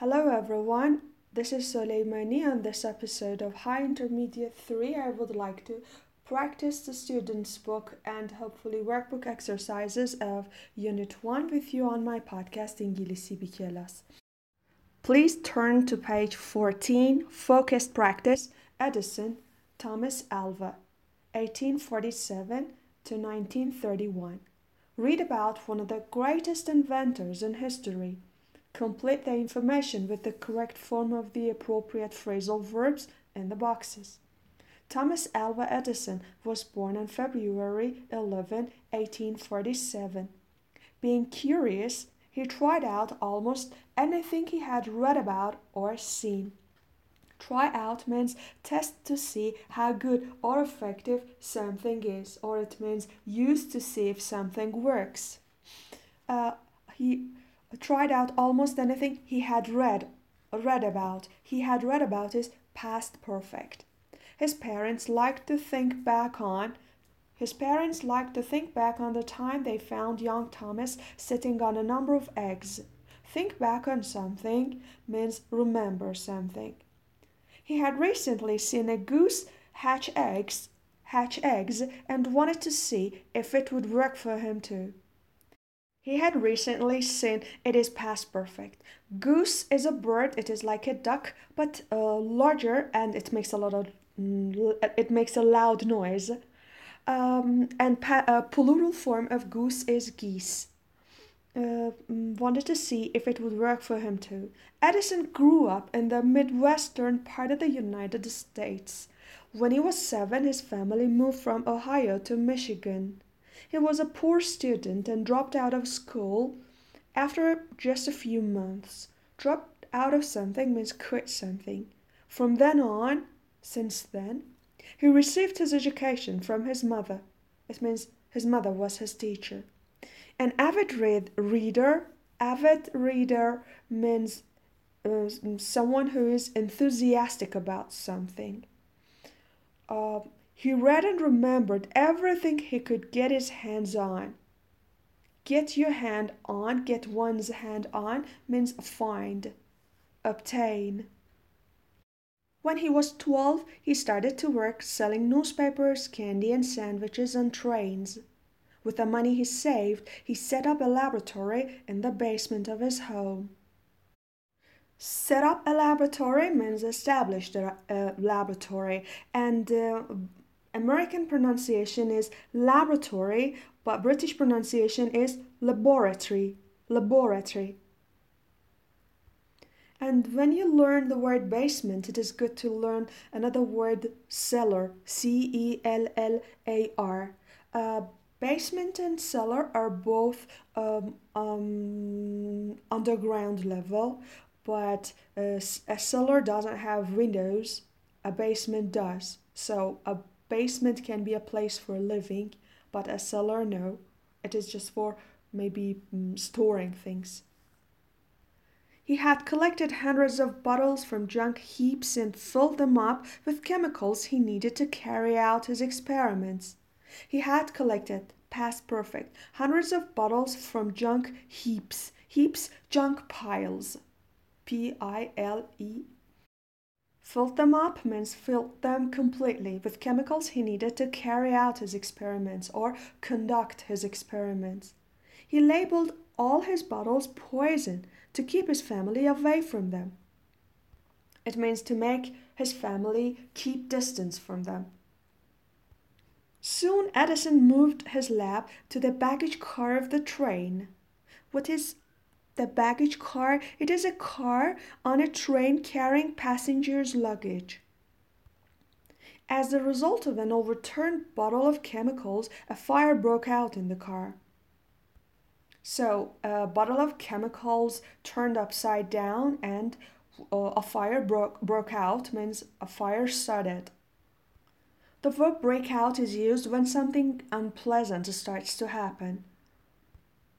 Hello everyone, this is Soleimani. On this episode of High Intermediate 3, I would like to practice the student's book and hopefully workbook exercises of Unit 1 with you on my podcast İngilizce bir. Please turn to page 14, Focused Practice, Edison, Thomas Alva, 1847 to 1931. Read about one of the greatest inventors in history Complete the information with the correct form of the appropriate phrasal verbs in the boxes. Thomas Alva Edison was born on February 11, 1847. Being curious, he tried out almost anything he had read about or seen. Try out means test to see how good or effective something is, or it means use to see if something works. Uh, he tried out almost anything he had read read about. He had read about his past perfect. His parents liked to think back on his parents liked to think back on the time they found young Thomas sitting on a number of eggs. Think back on something means remember something. He had recently seen a goose hatch eggs, hatch eggs and wanted to see if it would work for him too. He had recently seen it is past perfect. Goose is a bird, it is like a duck, but uh, larger and it makes a lot of mm, it makes a loud noise. Um, and pa- a plural form of goose is geese. Uh, mm, wanted to see if it would work for him too. Edison grew up in the Midwestern part of the United States. When he was seven, his family moved from Ohio to Michigan. He was a poor student and dropped out of school after just a few months. Dropped out of something means quit something. From then on, since then, he received his education from his mother. It means his mother was his teacher. An avid read- reader, avid reader means uh, someone who is enthusiastic about something. Uh, he read and remembered everything he could get his hands on. Get your hand on, get one's hand on means find, obtain. When he was 12, he started to work selling newspapers, candy, and sandwiches on trains. With the money he saved, he set up a laboratory in the basement of his home. Set up a laboratory means established a, a laboratory, and uh, American pronunciation is laboratory, but British pronunciation is laboratory. Laboratory. And when you learn the word basement, it is good to learn another word cellar. C E L L A R. Uh, basement and cellar are both um, um, underground level, but uh, a cellar doesn't have windows. A basement does. So a basement can be a place for living, but a cellar, no. It is just for maybe mm, storing things. He had collected hundreds of bottles from junk heaps and filled them up with chemicals he needed to carry out his experiments. He had collected, past perfect, hundreds of bottles from junk heaps, heaps, junk piles. P I L E Filled them up means filled them completely with chemicals he needed to carry out his experiments or conduct his experiments. He labeled all his bottles poison to keep his family away from them. It means to make his family keep distance from them. Soon Edison moved his lab to the baggage car of the train. With his the baggage car, it is a car on a train carrying passengers' luggage. As a result of an overturned bottle of chemicals, a fire broke out in the car. So, a bottle of chemicals turned upside down and uh, a fire broke, broke out means a fire started. The verb break out is used when something unpleasant starts to happen.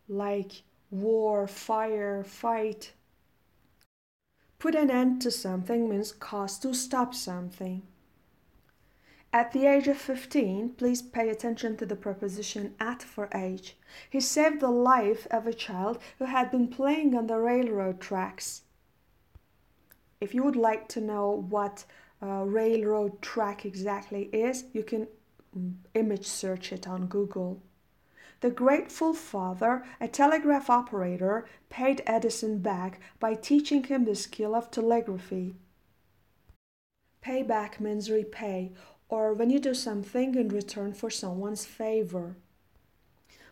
Like war, fire, fight. Put an end to something means cause to stop something. At the age of 15, please pay attention to the preposition at for age. He saved the life of a child who had been playing on the railroad tracks. If you would like to know what railroad track exactly is, you can mm, image search it on Google. The grateful father, a telegraph operator, paid Edison back by teaching him the skill of telegraphy. Payback means repay, or when you do something in return for someone's favor.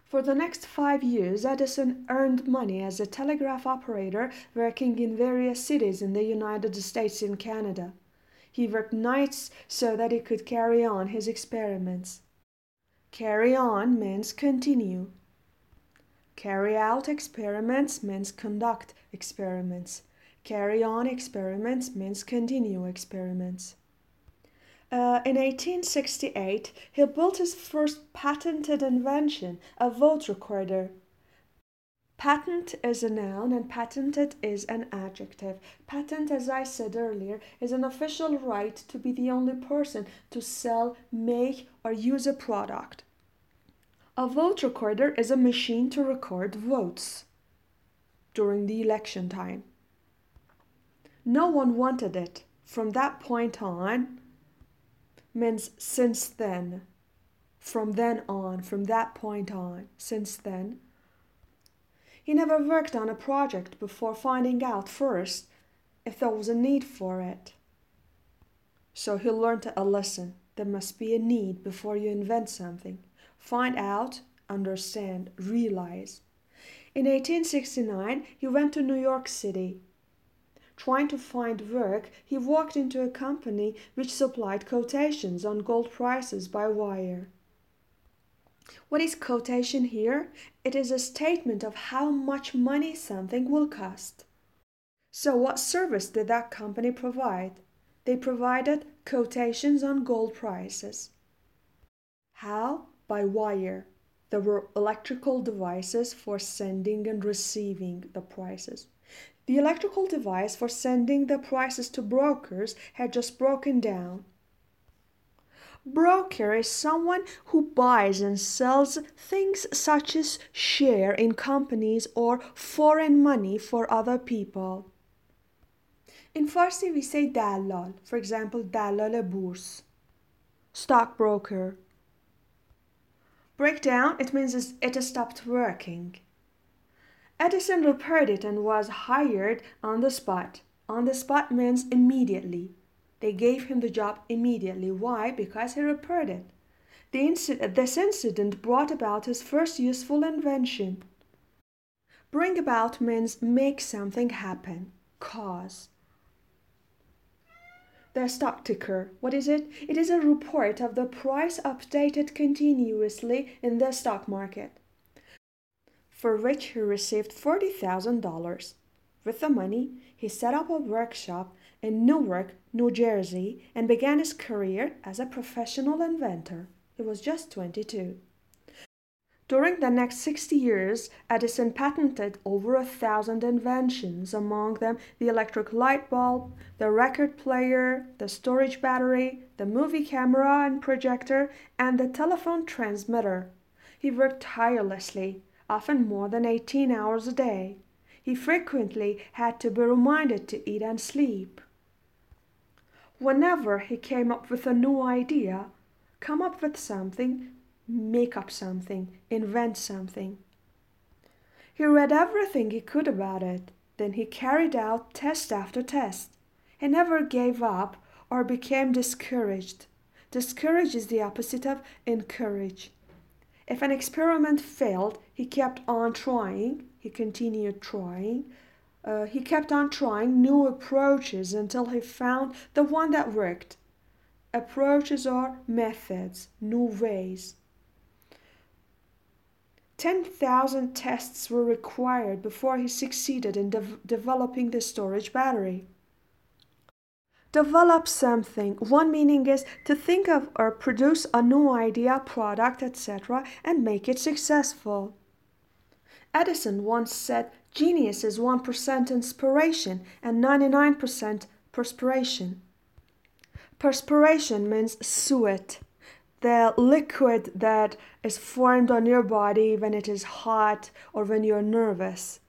For the next five years, Edison earned money as a telegraph operator working in various cities in the United States and Canada. He worked nights so that he could carry on his experiments. Carry on means continue. Carry out experiments means conduct experiments. Carry on experiments means continue experiments. Uh, in 1868, he built his first patented invention, a vote recorder. Patent is a noun and patented is an adjective. Patent, as I said earlier, is an official right to be the only person to sell, make, or use a product. A vote recorder is a machine to record votes during the election time. No one wanted it. From that point on, means since then. From then on, from that point on, since then. He never worked on a project before finding out first if there was a need for it. So he learned a lesson. There must be a need before you invent something. Find out, understand, realize. In 1869, he went to New York City Trying to find work, he walked into a company which supplied quotations on gold prices by wire. What is quotation here? It is a statement of how much money something will cost. So, what service did that company provide? They provided quotations on gold prices. How? By wire. There were electrical devices for sending and receiving the prices. The electrical device for sending the prices to brokers had just broken down. Broker is someone who buys and sells things such as share in companies or foreign money for other people. In Farsi, we say dallal, for example, dallal bourse, stockbroker. Breakdown, it means it stopped working. Edison repaired it and was hired on the spot. On the spot means immediately. They gave him the job immediately. Why? Because he repaired it. Inci- this incident brought about his first useful invention. Bring about means make something happen, cause. The stock ticker, what is it? It is a report of the price updated continuously in the stock market for which he received $40,000. With the money, he set up a workshop in Newark, New Jersey, and began his career as a professional inventor. He was just 22. During the next 60 years, Edison patented over a thousand inventions, among them the electric light bulb, the record player, the storage battery, the movie camera and projector, and the telephone transmitter. He worked tirelessly, often more than 18 hours a day. He frequently had to be reminded to eat and sleep. Whenever he came up with a new idea, come up with something, make up something, invent something. He read everything he could about it. Then he carried out test after test. He never gave up or became discouraged. Discouraged is the opposite of encourage. If an experiment failed, he kept on trying, he continued trying. Uh, he kept on trying new approaches until he found the one that worked. Approaches are methods, new ways. 10,000 tests were required before he succeeded in de- developing the storage battery. Develop something. One meaning is to think of or produce a new idea, product, etc., and make it successful. Edison once said, Genius is 1% inspiration and 99% perspiration. Perspiration means sweat, the liquid that is formed on your body when it is hot or when you're nervous.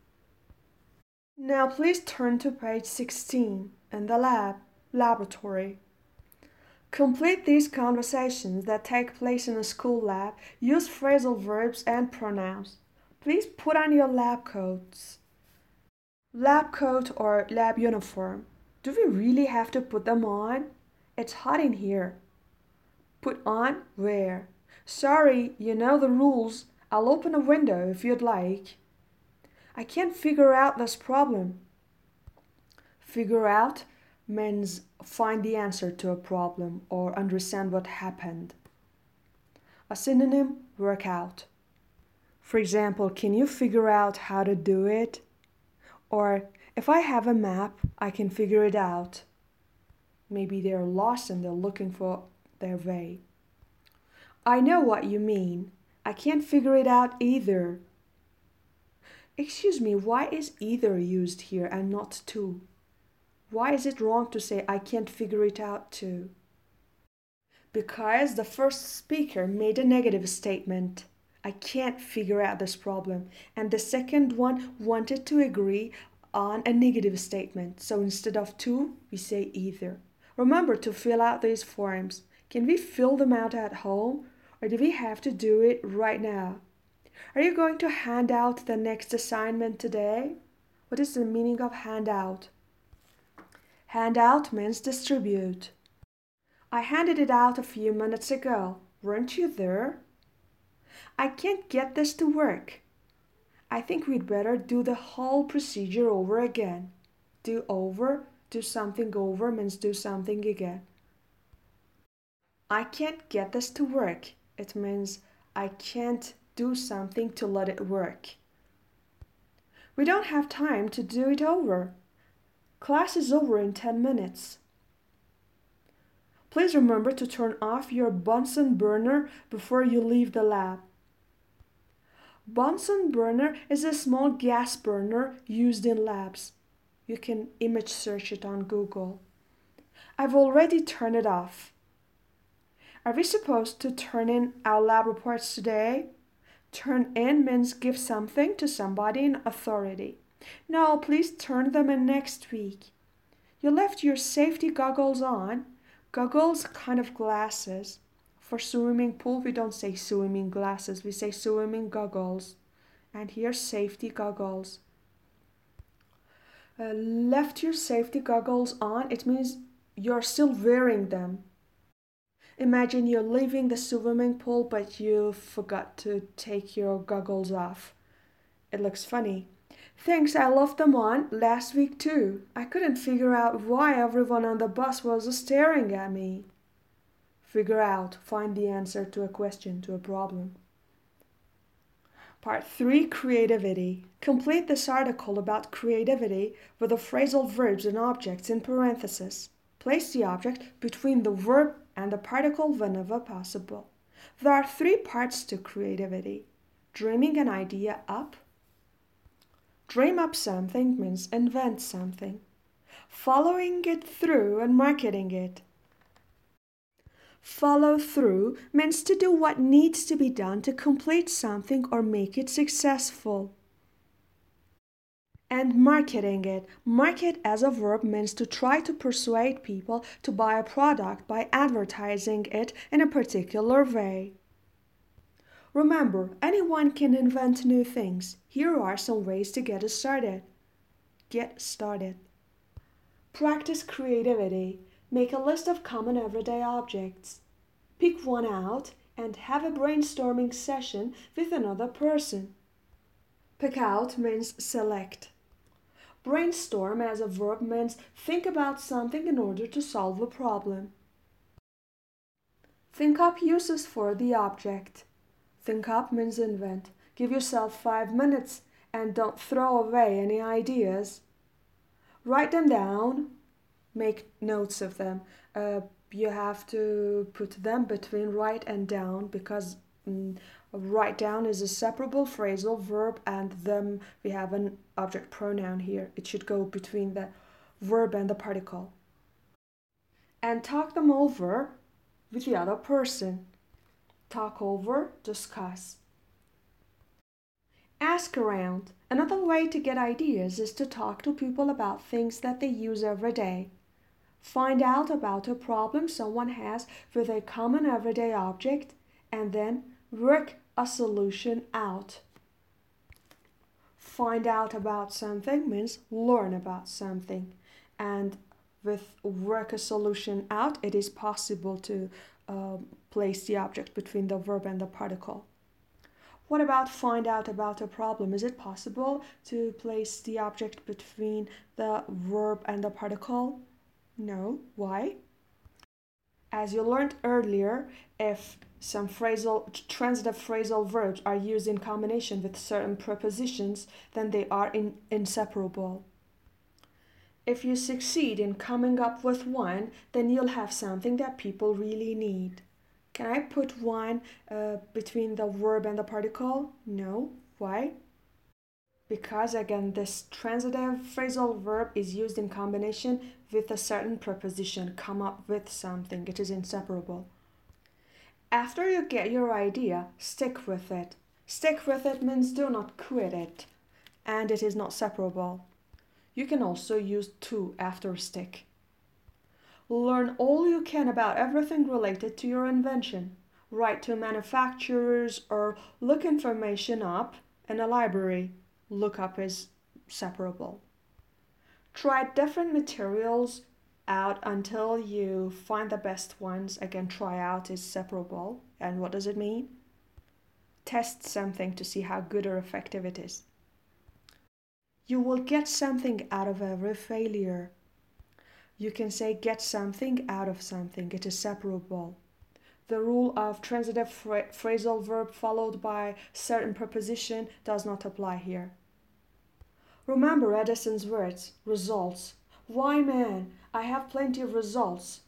Now please turn to page 16 in the lab, laboratory. Complete these conversations that take place in a school lab. Use phrasal verbs and pronouns. Please put on your lab coats. Lab coat or lab uniform. Do we really have to put them on? It's hot in here. Put on where? Sorry, you know the rules. I'll open a window if you'd like. I can't figure out this problem. Figure out means find the answer to a problem or understand what happened. A synonym, work out. For example, can you figure out how to do it? Or if I have a map, I can figure it out. Maybe they're lost and they're looking for their way. I know what you mean. I can't figure it out either. Excuse me, why is either used here and not to? Why is it wrong to say I can't figure it out too? Because the first speaker made a negative statement. I can't figure out this problem. And the second one wanted to agree on a negative statement. So instead of to, we say either. Remember to fill out these forms. Can we fill them out at home or do we have to do it right now? Are you going to hand out the next assignment today? What is the meaning of handout? Hand out means distribute. I handed it out a few minutes ago. Weren't you there? I can't get this to work. I think we'd better do the whole procedure over again. Do over, do something over means do something again. I can't get this to work. It means I can't do something to let it work. We don't have time to do it over. Class is over in 10 minutes. Please remember to turn off your Bunsen burner before you leave the lab. Bunsen burner is a small gas burner used in labs. You can image search it on Google. I've already turned it off. Are we supposed to turn in our lab reports today? Turn in means give something to somebody in authority. No, please turn them in next week. You left your safety goggles on. Goggles, kind of glasses. For swimming pool, we don't say swimming glasses, we say swimming goggles. And here, safety goggles. Uh, left your safety goggles on, it means you're still wearing them. Imagine you're leaving the swimming pool, but you forgot to take your goggles off. It looks funny. Thanks, I left them on last week too. I couldn't figure out why everyone on the bus was staring at me. Figure out, find the answer to a question, to a problem. Part 3 Creativity. Complete this article about creativity with the phrasal verbs and objects in parentheses. Place the object between the verb and the particle whenever possible. There are three parts to creativity dreaming an idea up Dream up something means invent something. Following it through and marketing it. Follow through means to do what needs to be done to complete something or make it successful. And marketing it. Market as a verb means to try to persuade people to buy a product by advertising it in a particular way. Remember, anyone can invent new things. Here are some ways to get started. Get started. Practice creativity. Make a list of common everyday objects. Pick one out and have a brainstorming session with another person. Pick out means select. Brainstorm as a verb means think about something in order to solve a problem. Think up uses for the object. Think up means invent. Give yourself five minutes and don't throw away any ideas. Write them down. Make notes of them. Uh, you have to put them between write and down because Mm, write down is a separable phrasal verb and then we have an object pronoun here. It should go between the verb and the particle. And talk them over with the other person talk over, discuss. Ask around. Another way to get ideas is to talk to people about things that they use every day. Find out about a problem someone has with a common everyday object and then work a solution out. Find out about something means learn about something. And with work a solution out, it is possible to um, place the object between the verb and the particle. What about find out about a problem? Is it possible to place the object between the verb and the particle? No. Why? As you learned earlier, if some phrasal, transitive phrasal verbs are used in combination with certain prepositions, then they are in, inseparable. If you succeed in coming up with one, then you'll have something that people really need. Can I put one uh, between the verb and the particle? No. Why? Because again, this transitive phrasal verb is used in combination with a certain preposition, come up with something. It is inseparable. After you get your idea, stick with it. Stick with it means do not quit it, and it is not separable. You can also use to after stick. Learn all you can about everything related to your invention. Write to manufacturers or look information up in a library. Look up is separable. Try different materials out until you find the best ones. Again, try out is separable. And what does it mean? Test something to see how good or effective it is. You will get something out of every failure. You can say get something out of something. It is separable. The rule of transitive phrasal verb followed by certain preposition does not apply here. Remember Edison's words, results. Why, man, I have plenty of results.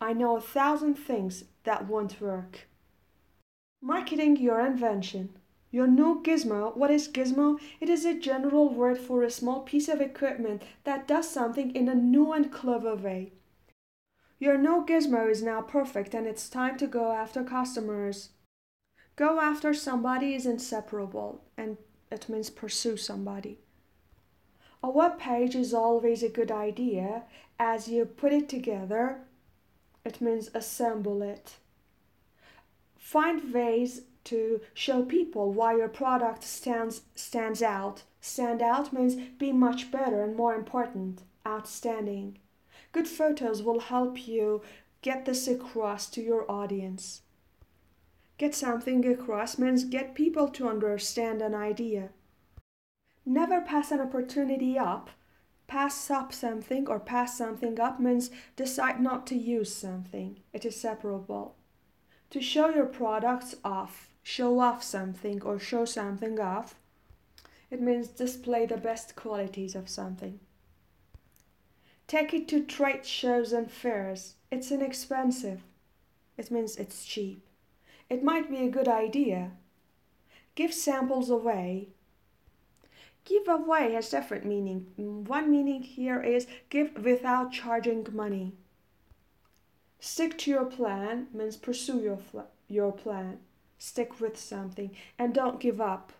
I know a thousand things that won't work. Marketing your invention. Your new gizmo. What is gizmo? It is a general word for a small piece of equipment that does something in a new and clever way. Your new gizmo is now perfect and it's time to go after customers. Go after somebody is inseparable and it means pursue somebody. A web page is always a good idea as you put it together. It means assemble it. Find ways to show people why your product stands stands out. Stand out means be much better and more important, outstanding. Good photos will help you get this across to your audience. Get something across means get people to understand an idea. Never pass an opportunity up. Pass up something or pass something up means decide not to use something. It is separable. To show your products off, show off something or show something off, it means display the best qualities of something. Take it to trade shows and fairs. It's inexpensive. It means it's cheap. It might be a good idea. Give samples away. Give away has different meaning. Mm, one meaning here is give without charging money. Stick to your plan means pursue your, your plan. Stick with something and don't give up.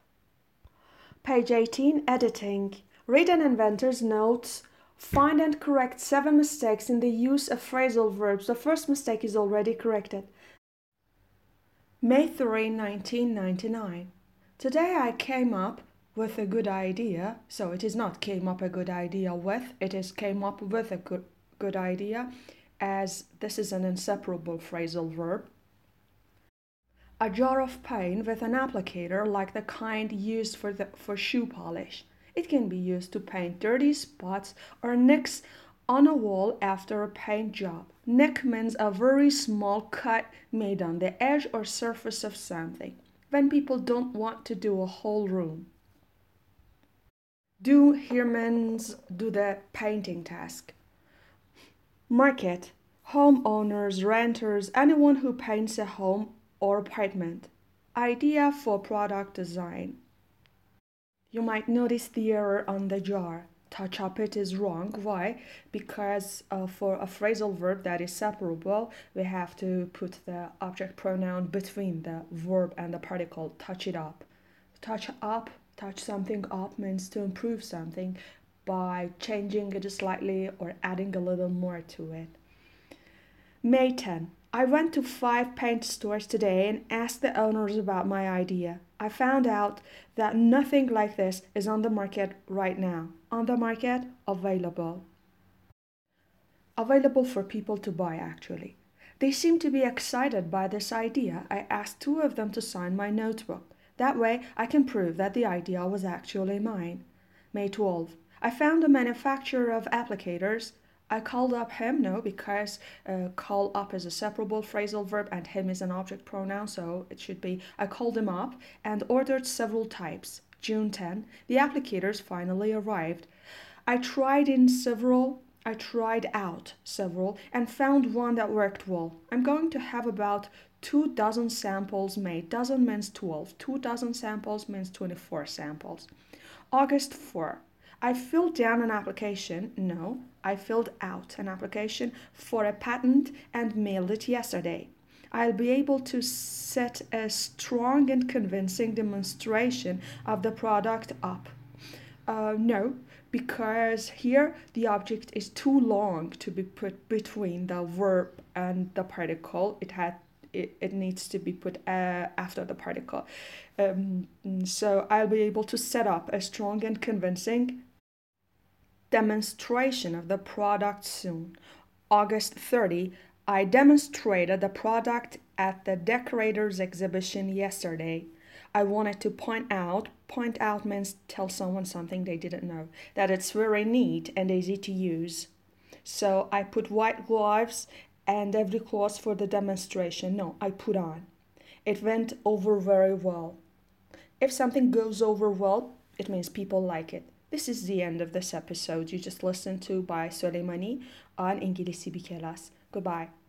Page 18 Editing. Read an inventor's notes. Find and correct seven mistakes in the use of phrasal verbs. The first mistake is already corrected. May 3, 1999. Today I came up with a good idea. So it is not came up a good idea with, it is came up with a good, good idea as this is an inseparable phrasal verb. A jar of paint with an applicator like the kind used for, the, for shoe polish. It can be used to paint dirty spots or nicks on a wall after a paint job. Nick means a very small cut made on the edge or surface of something when people don't want to do a whole room. Do humans do the painting task. Market homeowners, renters, anyone who paints a home or apartment. Idea for product design. You might notice the error on the jar touch up it is wrong. Why? Because uh, for a phrasal verb that is separable, we have to put the object pronoun between the verb and the particle touch it up. Touch up Touch something up means to improve something by changing it slightly or adding a little more to it. May 10. I went to five paint stores today and asked the owners about my idea. I found out that nothing like this is on the market right now. On the market, available. Available for people to buy, actually. They seemed to be excited by this idea. I asked two of them to sign my notebook. That way, I can prove that the idea was actually mine. May 12. I found a manufacturer of applicators. I called up him, no, because uh, call up is a separable phrasal verb and him is an object pronoun, so it should be I called him up and ordered several types. June 10, the applicators finally arrived. I tried in several I tried out several and found one that worked well. I'm going to have about two dozen samples made. Dozen means 12. Two dozen samples means 24 samples. August 4. I filled down an application. No, I filled out an application for a patent and mailed it yesterday. I'll be able to set a strong and convincing demonstration of the product up. Uh, no, because here the object is too long to be put between the verb and the particle. It had it, it needs to be put uh, after the particle. Um, so I'll be able to set up a strong and convincing demonstration of the product soon. August 30, I demonstrated the product at the decorators exhibition yesterday. I wanted to point out, point out means tell someone something they didn't know, that it's very neat and easy to use. So I put white gloves and every cloth for the demonstration. No, I put on. It went over very well. If something goes over well, it means people like it. This is the end of this episode you just listened to by Soleimani on İngilizce Bir Kelas. Goodbye.